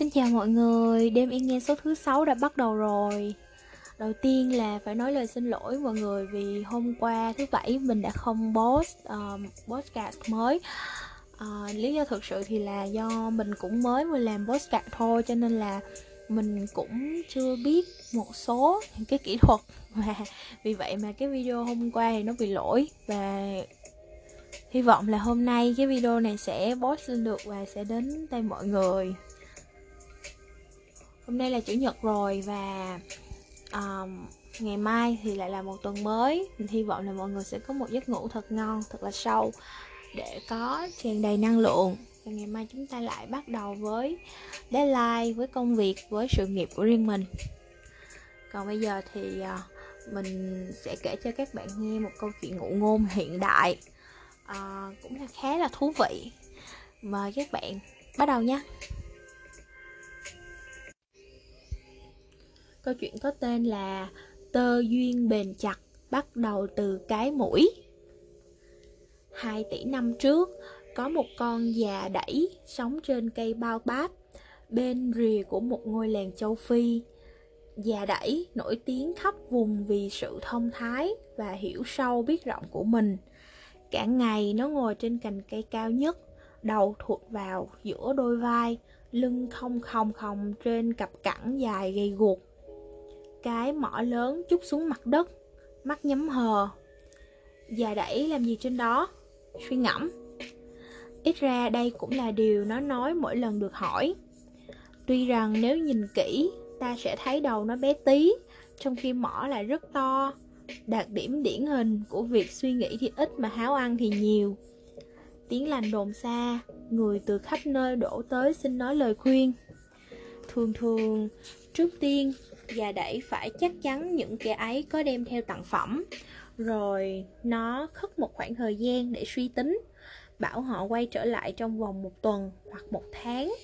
Xin chào mọi người, đêm yên nghe số thứ 6 đã bắt đầu rồi. Đầu tiên là phải nói lời xin lỗi mọi người vì hôm qua thứ bảy mình đã không post um, podcast mới. Uh, Lý do thực sự thì là do mình cũng mới mới làm podcast thôi cho nên là mình cũng chưa biết một số những cái kỹ thuật mà vì vậy mà cái video hôm qua thì nó bị lỗi và hy vọng là hôm nay cái video này sẽ post lên được và sẽ đến tay mọi người hôm nay là chủ nhật rồi và um, ngày mai thì lại là một tuần mới. Mình hy vọng là mọi người sẽ có một giấc ngủ thật ngon thật là sâu để có tràn đầy năng lượng. Và ngày mai chúng ta lại bắt đầu với deadline với công việc với sự nghiệp của riêng mình. Còn bây giờ thì uh, mình sẽ kể cho các bạn nghe một câu chuyện ngụ ngôn hiện đại uh, cũng là khá là thú vị. Mời các bạn bắt đầu nhé Câu chuyện có tên là Tơ duyên bền chặt bắt đầu từ cái mũi. Hai tỷ năm trước, có một con già đẩy sống trên cây bao bát bên rìa của một ngôi làng châu Phi. Già đẩy nổi tiếng khắp vùng vì sự thông thái và hiểu sâu biết rộng của mình. Cả ngày nó ngồi trên cành cây cao nhất, đầu thụt vào giữa đôi vai, lưng không không không trên cặp cẳng dài gầy guộc cái mỏ lớn chút xuống mặt đất, mắt nhắm hờ. Già đẩy làm gì trên đó? Suy ngẫm. Ít ra đây cũng là điều nó nói mỗi lần được hỏi. Tuy rằng nếu nhìn kỹ, Ta sẽ thấy đầu nó bé tí, Trong khi mỏ lại rất to. Đặc điểm điển hình của việc suy nghĩ thì ít mà háo ăn thì nhiều. Tiếng lành đồn xa, Người từ khắp nơi đổ tới xin nói lời khuyên. Thường thường, Trước tiên và đẩy phải chắc chắn những kẻ ấy có đem theo tặng phẩm. Rồi, nó khất một khoảng thời gian để suy tính, bảo họ quay trở lại trong vòng một tuần hoặc một tháng.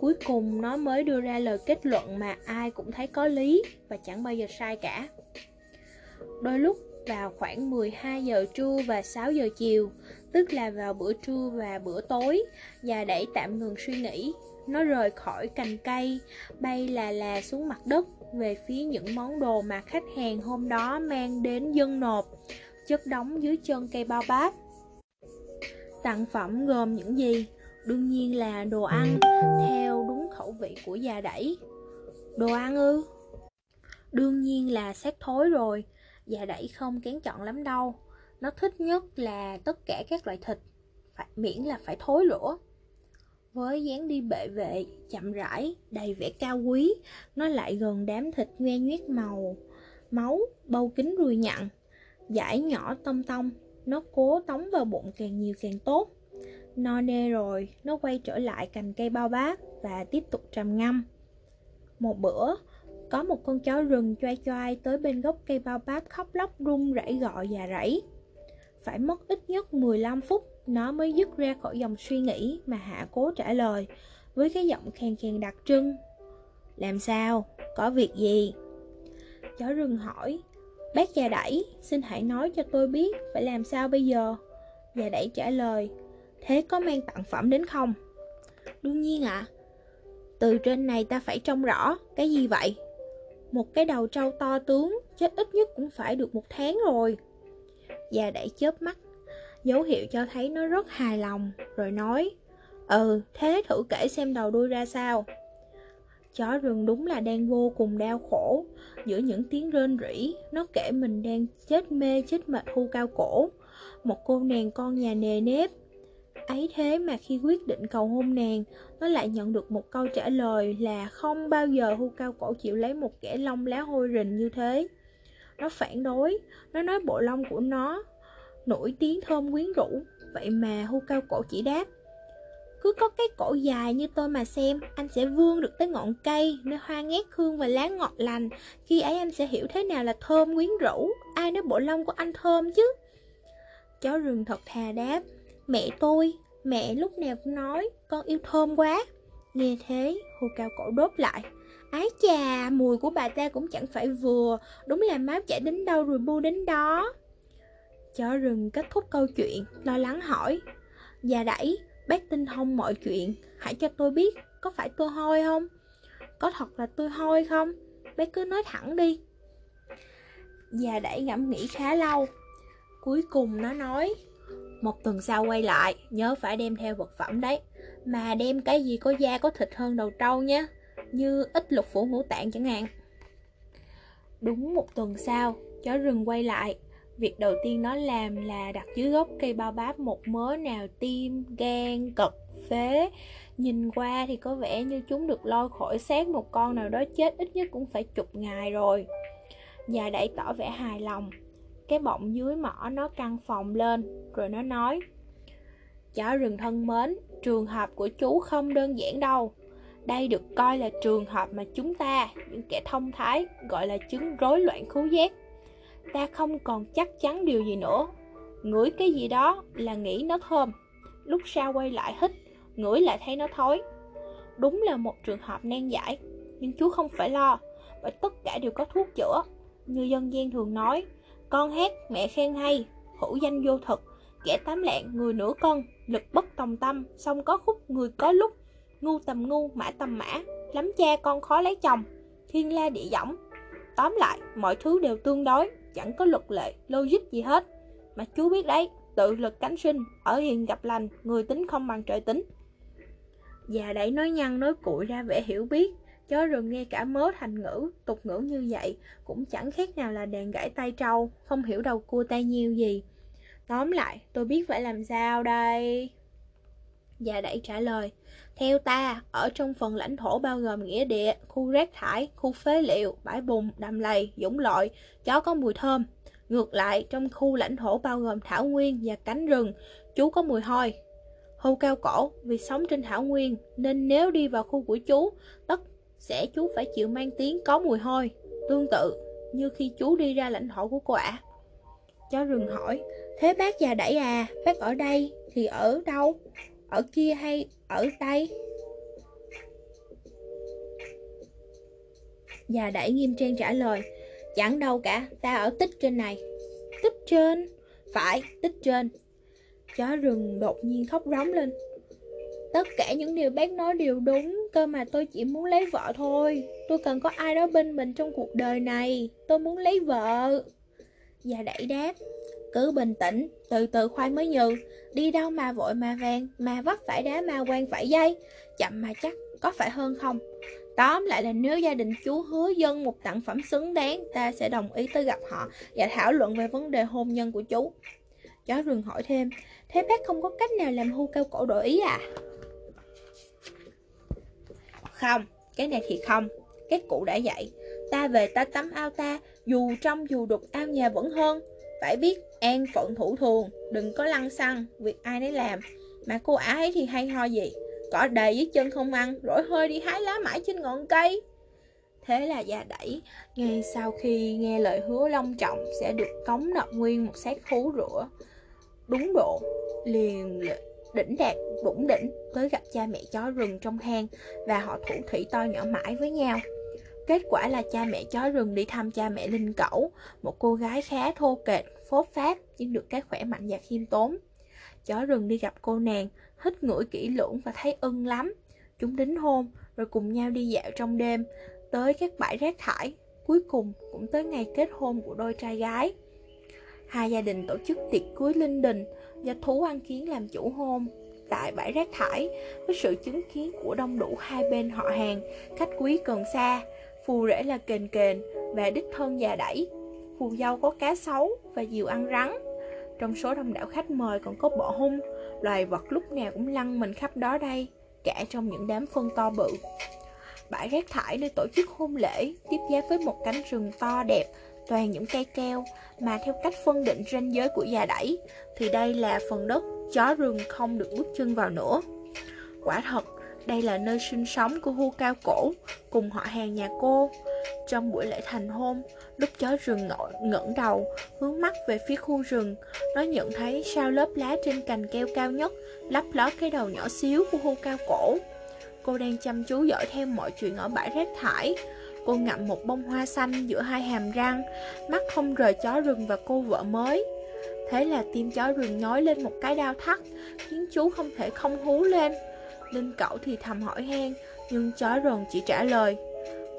Cuối cùng, nó mới đưa ra lời kết luận mà ai cũng thấy có lý và chẳng bao giờ sai cả. Đôi lúc vào khoảng 12 giờ trưa và 6 giờ chiều, tức là vào bữa trưa và bữa tối, và đẩy tạm ngừng suy nghĩ nó rời khỏi cành cây, bay là là xuống mặt đất về phía những món đồ mà khách hàng hôm đó mang đến dân nộp, chất đóng dưới chân cây bao bát. Tặng phẩm gồm những gì? Đương nhiên là đồ ăn, theo đúng khẩu vị của già đẩy. Đồ ăn ư? Đương nhiên là xác thối rồi, dạ đẩy không kén chọn lắm đâu. Nó thích nhất là tất cả các loại thịt, phải, miễn là phải thối lửa với dáng đi bệ vệ, chậm rãi, đầy vẻ cao quý, nó lại gần đám thịt nghe nhuyết màu, máu, bâu kính ruồi nhặn, giải nhỏ tông tông, nó cố tống vào bụng càng nhiều càng tốt. No nê rồi, nó quay trở lại cành cây bao bát và tiếp tục trầm ngâm. Một bữa, có một con chó rừng choai choai tới bên gốc cây bao bát khóc lóc run rẩy gọi và rẫy. Phải mất ít nhất 15 phút nó mới dứt ra khỏi dòng suy nghĩ mà Hạ cố trả lời với cái giọng khàn khàn đặc trưng. Làm sao? Có việc gì? Chó rừng hỏi. Bác già đẩy, xin hãy nói cho tôi biết phải làm sao bây giờ? Già đẩy trả lời. Thế có mang tặng phẩm đến không? Đương nhiên ạ. À. Từ trên này ta phải trông rõ, cái gì vậy? Một cái đầu trâu to tướng, chết ít nhất cũng phải được một tháng rồi. Già đẩy chớp mắt dấu hiệu cho thấy nó rất hài lòng, rồi nói, Ừ, thế thử kể xem đầu đuôi ra sao. Chó rừng đúng là đang vô cùng đau khổ, giữa những tiếng rên rỉ, nó kể mình đang chết mê chết mệt hưu cao cổ, một cô nàng con nhà nề nếp. Ấy thế mà khi quyết định cầu hôn nàng, nó lại nhận được một câu trả lời là không bao giờ hưu cao cổ chịu lấy một kẻ lông lá hôi rình như thế. Nó phản đối, nó nói bộ lông của nó nổi tiếng thơm quyến rũ Vậy mà hưu cao cổ chỉ đáp Cứ có cái cổ dài như tôi mà xem Anh sẽ vươn được tới ngọn cây Nơi hoa ngát hương và lá ngọt lành Khi ấy anh sẽ hiểu thế nào là thơm quyến rũ Ai nói bộ lông của anh thơm chứ Chó rừng thật thà đáp Mẹ tôi, mẹ lúc nào cũng nói Con yêu thơm quá. Nghe thế, hù cao cổ đốt lại. Ái chà, mùi của bà ta cũng chẳng phải vừa. Đúng là máu chảy đến đâu rồi bu đến đó. Chó rừng kết thúc câu chuyện, lo lắng hỏi. Già đẩy, bác tinh thông mọi chuyện, hãy cho tôi biết có phải tôi hôi không? Có thật là tôi hôi không? bác cứ nói thẳng đi. Già đẩy ngẫm nghĩ khá lâu. Cuối cùng nó nói một tuần sau quay lại Nhớ phải đem theo vật phẩm đấy. Mà đem cái gì có da có thịt hơn đầu trâu nhé Như ít lục phủ ngũ tạng chẳng hạn. Đúng một tuần sau Chó rừng quay lại. Việc đầu tiên nó làm là đặt dưới gốc cây bao báp một mớ nào tim, gan, cật, phế. Nhìn qua thì có vẻ như chúng được lôi khỏi xác một con nào đó chết ít nhất cũng phải chục ngày rồi. Già đẩy tỏ vẻ hài lòng. Cái bọng dưới mỏ nó căng phòng lên, Rồi nó nói Chó rừng thân mến, Trường hợp của chú không đơn giản đâu. Đây được coi là trường hợp mà chúng ta, Những kẻ thông thái, Gọi là chứng rối loạn khứu giác, Ta không còn chắc chắn điều gì nữa. Ngửi cái gì đó là nghĩ nó thơm. Lúc sau quay lại hít, Ngửi lại thấy nó thối. Đúng là một trường hợp nan giải, Nhưng chú không phải lo, Bởi tất cả đều có thuốc chữa, như dân gian thường nói con hát mẹ khen hay, hữu danh vô thực Kẻ tám lạng người nửa cân, lực bất tòng tâm Xong có khúc người có lúc. Ngu tầm ngu, mã tầm mã. Lắm cha con khó lấy chồng. Thiên la địa võng. Tóm lại, mọi thứ đều tương đối. Chẳng có luật lệ, logic gì hết. Mà chú biết đấy, tự lực cánh sinh. Ở hiền gặp lành, người tính không bằng trời tính. Già đẩy nói nhăn nói cụi ra vẻ hiểu biết. Chó rừng nghe cả mớ thành ngữ, tục ngữ như vậy, cũng chẳng khác nào là đàn gãy tay trâu, không hiểu đầu cua tay nhiêu gì. Tóm lại, tôi biết phải làm sao đây? Già đẩy trả lời, theo ta, ở trong phần lãnh thổ bao gồm nghĩa địa, khu rác thải, khu phế liệu, bãi bùn, đầm lầy, dũng lội, chó có mùi thơm. Ngược lại, trong khu lãnh thổ bao gồm thảo nguyên và cánh rừng, chú có mùi hôi. Hưu cao cổ, vì sống trên thảo nguyên, nên nếu đi vào khu của chú, tất sẽ chú phải chịu mang tiếng có mùi hôi, tương tự như khi chú đi ra lãnh thổ của cô ạ. À. Chó rừng hỏi, thế bác già đẩy à, bác ở đây thì ở đâu? Ở kia hay ở đây? Già đẩy nghiêm trang trả lời, chẳng đâu cả, ta ở tích trên này. Tích trên? Phải, tích trên. Chó rừng đột nhiên khóc rống lên. Tất cả những điều bác nói đều đúng Cơ mà tôi chỉ muốn lấy vợ thôi. Tôi cần có ai đó bên mình trong cuộc đời này. Tôi muốn lấy vợ. Già đẩy đáp Cứ bình tĩnh, từ từ khoai mới nhừ. Đi đâu mà vội mà vàng Mà vấp phải đá mà quan phải dây. Chậm mà chắc, có phải hơn không? Tóm lại là nếu gia đình chú hứa dân một tặng phẩm xứng đáng Ta sẽ đồng ý tới gặp họ Và thảo luận về vấn đề hôn nhân của chú. Chó rừng hỏi thêm Thế bác không có cách nào làm hưu cao cổ đổi ý à? Không, cái này thì không. Các cụ đã dạy Ta về ta tắm ao ta Dù trong dù đục ao nhà vẫn hơn. Phải biết an phận thủ thường Đừng có lăng xăng Việc ai nấy làm. Mà cô ả ấy thì hay ho gì? Cỏ đầy dưới chân không ăn Rỗi hơi đi hái lá mãi trên ngọn cây. Thế là già đẩy Ngay sau khi nghe lời hứa long trọng Sẽ được cống nộp nguyên một xác thú rửa. Đúng độ Liền đỉnh đạt đủng đỉnh tới gặp cha mẹ chó rừng trong hang và họ thủ thủy to nhỏ mãi với nhau. Kết quả là cha mẹ chó rừng đi thăm cha mẹ Linh Cẩu, một cô gái khá thô kệch, phốt phát nhưng được cái khỏe mạnh và khiêm tốn. Chó rừng đi gặp cô nàng, hít ngửi kỹ lưỡng và thấy ưng lắm. Chúng đính hôn, rồi cùng nhau đi dạo trong đêm, tới các bãi rác thải, cuối cùng cũng tới ngày kết hôn của đôi trai gái. Hai gia đình tổ chức tiệc cưới linh đình, do thú ăn kiến làm chủ hôn tại bãi rác thải với sự chứng kiến của đông đủ hai bên họ hàng, khách quý gần xa, phù rể là kền kền và đích thân già đẩy, phù dâu có cá sấu và diều ăn rắn. Trong số đông đảo khách mời còn có bọ hung, loài vật lúc nào cũng lăn mình khắp đó đây, cả trong những đám phân to bự. Bãi rác thải nơi tổ chức hôn lễ tiếp giáp với một cánh rừng to đẹp toàn những cây keo mà theo cách phân định ranh giới của già đẩy thì đây là phần đất chó rừng không được bước chân vào nữa. Quả thật, đây là nơi sinh sống của hưu cao cổ cùng họ hàng nhà cô. Trong buổi lễ thành hôn, lúc chó rừng ngẩng đầu, hướng mắt về phía khu rừng, nó nhận thấy sau lớp lá trên cành keo cao nhất lấp ló cái đầu nhỏ xíu của hưu cao cổ. Cô đang chăm chú dõi theo mọi chuyện ở bãi rác thải, Cô ngậm một bông hoa xanh giữa hai hàm răng Mắt không rời chó rừng và cô vợ mới. Thế là tim chó rừng nhói lên một cái đau thắt Khiến chú không thể không hú lên. Linh cậu thì thầm hỏi hen Nhưng chó rừng chỉ trả lời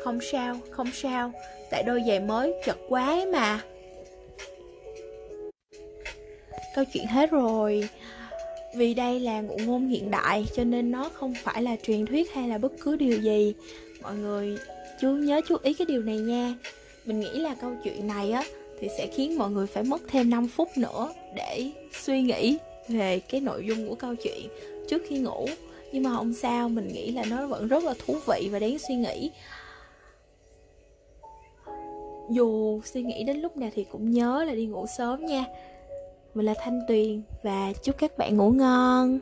Không sao, không sao Tại đôi giày mới chật quá ấy mà. Câu chuyện hết rồi. Vì đây là ngụ ngôn hiện đại Cho nên nó không phải là truyền thuyết hay là bất cứ điều gì. Mọi người chú nhớ chú ý cái điều này nha. Mình nghĩ là câu chuyện này á, Thì sẽ khiến mọi người phải mất thêm 5 phút nữa Để suy nghĩ về cái nội dung của câu chuyện trước khi ngủ. Nhưng mà không sao, mình nghĩ là nó vẫn rất là thú vị và đáng suy nghĩ. Dù suy nghĩ đến lúc nào thì cũng nhớ là đi ngủ sớm nha. Mình là thanh tuyền và chúc các bạn ngủ ngon.